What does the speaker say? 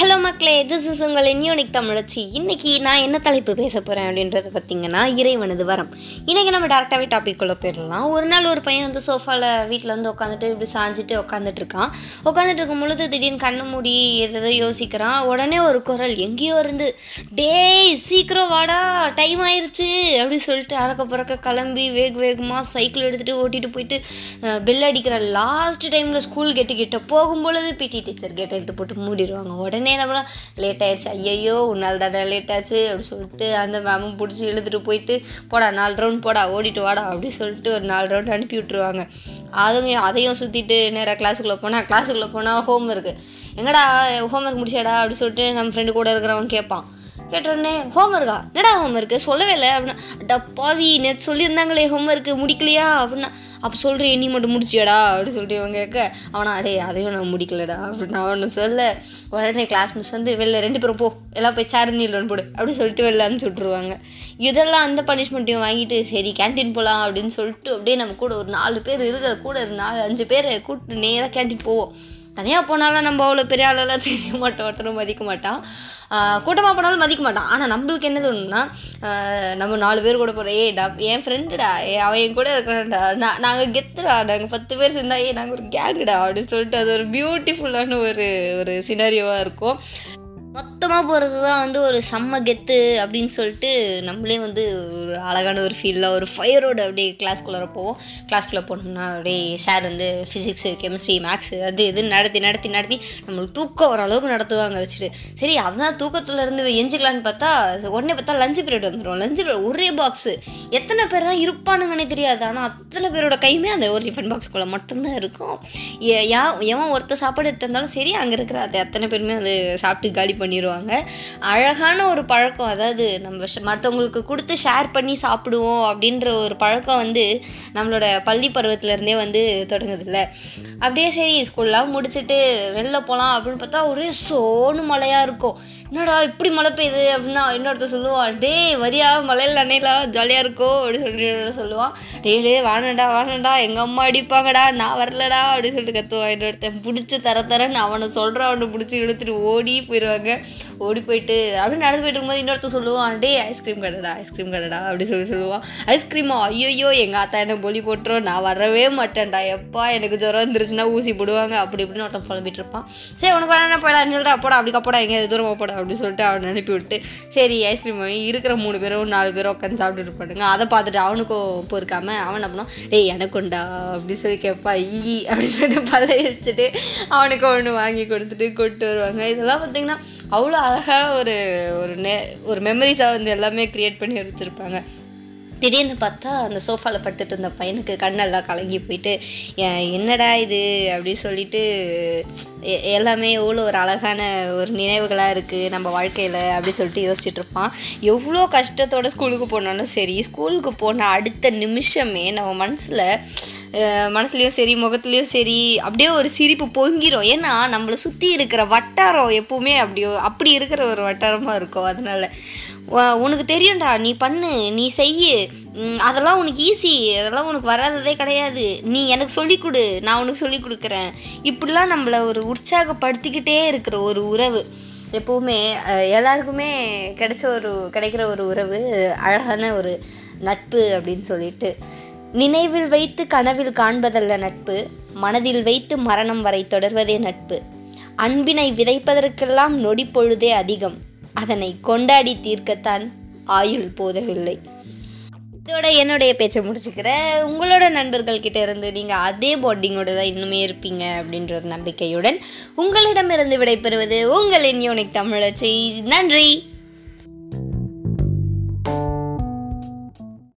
Hello மக்களே this is உங்கள் இன்யூனிக் தமிழச்சி. இன்றைக்கி நான் என்ன தலைப்பு பேச போகிறேன் அப்படின்றத பார்த்தீங்கன்னா இறைவனது வரம். இன்றைக்கி நம்ம டேரெக்டாகவே டாப்பிக்குள்ளே போயிடலாம். ஒரு நாள் ஒரு பையன் வந்து சோஃபாவில் வீட்டில் வந்து உட்காந்துட்டு இப்படி சாஞ்சிட்டு உட்காந்துட்டு இருக்கான். உட்காந்துட்டு இருக்கும் பொழுது திடீர்னு கண்ணு மூடி எதோ யோசிக்கிறான். உடனே ஒரு குரல் எங்கேயோ இருந்து டேய் சீக்கிரம் வாடா டைம் ஆயிடுச்சு அப்படி சொல்லிட்டு அறக்க பறக்க கிளம்பி வேக வேகமாக சைக்கிள் எடுத்துகிட்டு ஓட்டிகிட்டு போயிட்டு பெல் அடிக்கிற லாஸ்ட் டைமில் ஸ்கூல் கெட்டு கிட்ட போகும்பொழுது பிடி டீச்சர் கேட்டை எடுத்து போட்டு மூடிடுவாங்க. உடனே நம்ம லேட் ஆயிடுச்சு. ஐயையோ உன்னால் தானே லேட் ஆச்சு அப்படின்னு சொல்லிட்டு அந்த மேமும் பிடிச்சி இழுத்துட்டு போயிட்டு போடா நாலு ரவுண்ட் போடா ஓடிட்டு வாடா அப்படி சொல்லிட்டு ஒரு நாலு ரவுண்ட் அனுப்பி விட்ருவாங்க அதுவும் அதையும் சுற்றிட்டு நேராக கிளாஸுக்குள்ளே போனால் கிளாஸுக்குள்ளே போனால் ஹோம் ஒர்க்கு எங்கடா ஹோம் ஒர்க் முடிச்சாடா? அப்படி சொல்லிட்டு நம்ம ஃப்ரெண்டு கூட இருக்கிறவன் கேட்பான் கேட்டோடனே ஹோம் ஒர்க்கா என்னடா ஹோம் ஒர்க்கு சொல்லவே இல்லை. அப்படின்னா டப்பாவி நேற்று சொல்லியிருந்தாங்களே ஹோம் ஒர்க்கு முடிக்கலையா? அப்படின்னா அப்போ சொல்கிறேன் நீ மட்டும் முடிச்சியடா? அப்படின்னு சொல்லிட்டு இவங்க கேட்க அவனா? அடே அதையும் நான் முடிக்கலடா. அப்படின்னு அவனு சொல்ல உடனே கிளாஸ் மிஸ் வந்து வெளில ரெண்டு பேரும் போ எல்லாம் போய் சேர் நீல் போடு. அப்படின்னு சொல்லிட்டு வெளில அனுப்பிச்சி விட்ருவாங்க இதெல்லாம் அந்த பனிஷ்மெண்ட்டையும் வாங்கிட்டு சரி கேன்டீன் போகலாம் அப்படின்னு சொல்லிட்டு அப்படியே நம்ம கூட ஒரு நாலு பேர் இருக்கிற கூட ஒரு நாலு அஞ்சு பேரை கூப்பிட்டு நேராக கேன்டீன் போவோம். தனியாக போனாலும் நம்ம அவ்வளோ பெரிய ஆளெல்லாம் தெரிய மாட்டோம் ஒருத்தரும் மதிக்க மாட்டான் கூட்டமாக போனாலும் மதிக்க மாட்டான் ஆனால் நம்மளுக்கு என்ன தோணுன்னா நம்ம நாலு பேர் கூட போகிறோம் ஏ டா என் ஃப்ரெண்டுடா ஏ அவன் என் கூட இருக்கிறான்டா நான் நாங்கள் கெத்துடா நாங்கள் பத்து பேர் சேர்ந்தா ஏ நாங்கள் ஒரு கேங்குடா அப்படின்னு சொல்லிட்டு அது ஒரு பியூட்டிஃபுல்லான ஒரு ஒரு சினாரியோவாக இருக்கும். மொத்தமாக போகிறது தான் வந்து ஒரு செம்ம கெத்து அப்படின்னு சொல்லிட்டு நம்மளே வந்து ஒரு அழகான ஒரு ஃபீலில் ஒரு ஃபயரோட அப்படியே கிளாஸ்குள்ளே போவோம். கிளாஸ்குள்ளே போனோம்னா அப்படியே சார் வந்து ஃபிசிக்ஸு கெமிஸ்ட்ரி மேக்ஸு அது இது நடத்தி நடத்தி நடத்தி நம்மளுக்கு தூக்கம் ஓரளவுக்கு நடத்துவாங்க வச்சுட்டு. சரி அதான் தூக்கத்தில் இருந்து எஞ்சிக்கலான்னு பார்த்தா உடனே பார்த்தா லஞ்சு பீரியட் வந்துடும் லஞ்சு பீரியட் ஒரே பாக்ஸு எத்தனை பேர் தான் இருப்பானுங்கன்னே தெரியாது. ஆனால் அத்தனை பேரோட கையுமே அந்த ஒரு டிஃபன் பாக்ஸுக்குள்ளே மட்டும்தான் இருக்கும். ஏ- யா எவன் ஒருத்தர் சாப்பாடு எடுத்திருந்தாலும் சரி அங்கே இருக்கிற அது அத்தனை பேருமே அது சாப்பிட்டு காலி பண்ணி பண்ணிடுவாங்க அழகான ஒரு பழக்கம் அதாவது நம்ம மற்றவங்களுக்கு கொடுத்து ஷேர் பண்ணி சாப்பிடுவோம் அப்படின்ற ஒரு பழக்கம் வந்து நம்மளோட பள்ளி பருவத்திலேருந்தே வந்து தொடங்குதில்லை. அப்படியே சரி ஸ்கூல்லாம் முடிச்சுட்டு வெளில போகலாம் அப்படின்னு பார்த்தா ஒரே சோனு மழையாக இருக்கும். என்னடா இப்படி மழை பெய்யுது அப்படின்னா இன்னொருத்தர் சொல்லுவான் டேய் வரியா மழையில் நனையலாம் ஜாலியாக இருக்கோ? அப்படின்னு சொல்லிட்டு சொல்லுவான் டேய் டே வானடா வானடா எங்கள் அம்மா அடிப்பாங்கடா நான் வரலடா. அப்படின்னு சொல்லிட்டு கத்துவான் இன்னொருத்தன் பிடிச்சி தர தரன்னு அவனை சொல்கிற அவனை பிடிச்சி இழுத்துட்டு ஓடி போயிடுவாங்க. ஓடி போயிட்டு அப்படின்னு நடந்து போயிட்டு இருக்கும்போது இன்னொருத்தர் சொல்லுவான் டே ஐஸ்கிரீம் கடைடா ஐஸ்கிரீம் கடைடா அப்படி சொல்லி சொல்லுவான் ஐஸ்கிரீமா ஐயோ எங்கள் ஆத்தா எனக்கு பொலி போட்டுரும் நான் வரவே மாட்டேன்டா எப்பா எனக்கு ஜுரம் வந்துருச்சுன்னா ஊசி போடுவாங்க அப்படி இப்படின்னு ஒருத்தன் புலம்பிட்டு இருப்பான். சரி உனக்கு வேணா போயிடா நில்றா போடா அப்படி போடா எங்கே தூரமாக போடா அப்படின்னு சொல்லிட்டு அவனை அனுப்பி விட்டு சரி ஐஸ்கிரீம் வாங்கி இருக்கிற மூணு பேரும் நாலு பேரும் உட்காந்து சாப்பிட்டுட்டு இருப்பானுங்க. அதை பார்த்துட்டு அவனுக்கும் பொறுக்காமல் அவன் அப்படின்னா டேய் எனக்குண்டா அப்படி சொல்லி கேட்பா ஈ அப்படின்னு சொல்லிட்டு பல்ல அவனுக்கு ஒன்று வாங்கி கொடுத்துட்டு கொண்டு வருவாங்க. இதெல்லாம் பார்த்தீங்கன்னா அவ்வளோ அழகாக ஒரு ஒரு நே ஒரு மெமரிஸாக வந்து எல்லாமே க்ரியேட் பண்ணி வச்சுருப்பாங்க. திடீர்னு பார்த்தா அந்த சோஃபாவில் படுத்துட்டு இருந்த பையனுக்கு கண்ணெல்லாம் கலங்கி போயிட்டு என்னடா இது? அப்படி சொல்லிட்டு எல்லாமே எவ்வளோ ஒரு அழகான ஒரு நினைவுகளாக இருக்குது நம்ம வாழ்க்கையில் அப்படி சொல்லிட்டு யோசிச்சுட்டு இருப்பான். எவ்வளோ கஷ்டத்தோட ஸ்கூலுக்கு போனாலும் சரி ஸ்கூலுக்கு போன அடுத்த நிமிஷமே நம்ம மனசில் மனசுலேயும் சரி முகத்துலேயும் சரி அப்படியே ஒரு சிரிப்பு பொங்கிரும். ஏன்னா நம்மளை சுற்றி இருக்கிற வட்டாரம் எப்பவுமே அப்படி அப்படி இருக்கிற ஒரு வட்டாரமாக இருக்கும். அதனால உனக்கு தெரியும்டா நீ பண்ணு நீ செய்யு அதெல்லாம் உனக்கு ஈஸி அதெல்லாம் உனக்கு வராததே கிடையாது. நீ எனக்கு சொல்லிக் கொடு. நான் உனக்கு சொல்லிக் கொடுக்குறேன். இப்படிலாம் நம்மளை ஒரு உற்சாகப்படுத்திக்கிட்டே இருக்கிற ஒரு உறவு. எப்போவுமே எல்லாருக்குமே கிடைச்ச ஒரு கிடைக்கிற ஒரு உறவு அழகான ஒரு நட்பு அப்படின்னு சொல்லிட்டு. நினைவில் வைத்து கனவில் காண்பதல்ல நட்பு. மனதில் வைத்து மரணம் வரை தொடர்வதே நட்பு. அன்பினை விதைப்பதற்கெல்லாம் நொடி பொழுதே அதிகம். அதனை கொண்டாடி தீர்க்கத்தான் ஆயுள் போதவில்லை. இதோட என்னுடைய பேச்சை முடிச்சுக்கிறேன் உங்களோட நண்பர்கள் கிட்ட இருந்து நீங்கள் அதே பாண்டிங்கோட தான் இன்னுமே இருப்பீங்க அப்படின்ற ஒரு நம்பிக்கையுடன் உங்களிடமிருந்து விடைபெறுவது உங்களின் யூனிக் தமிழச்சி. நன்றி.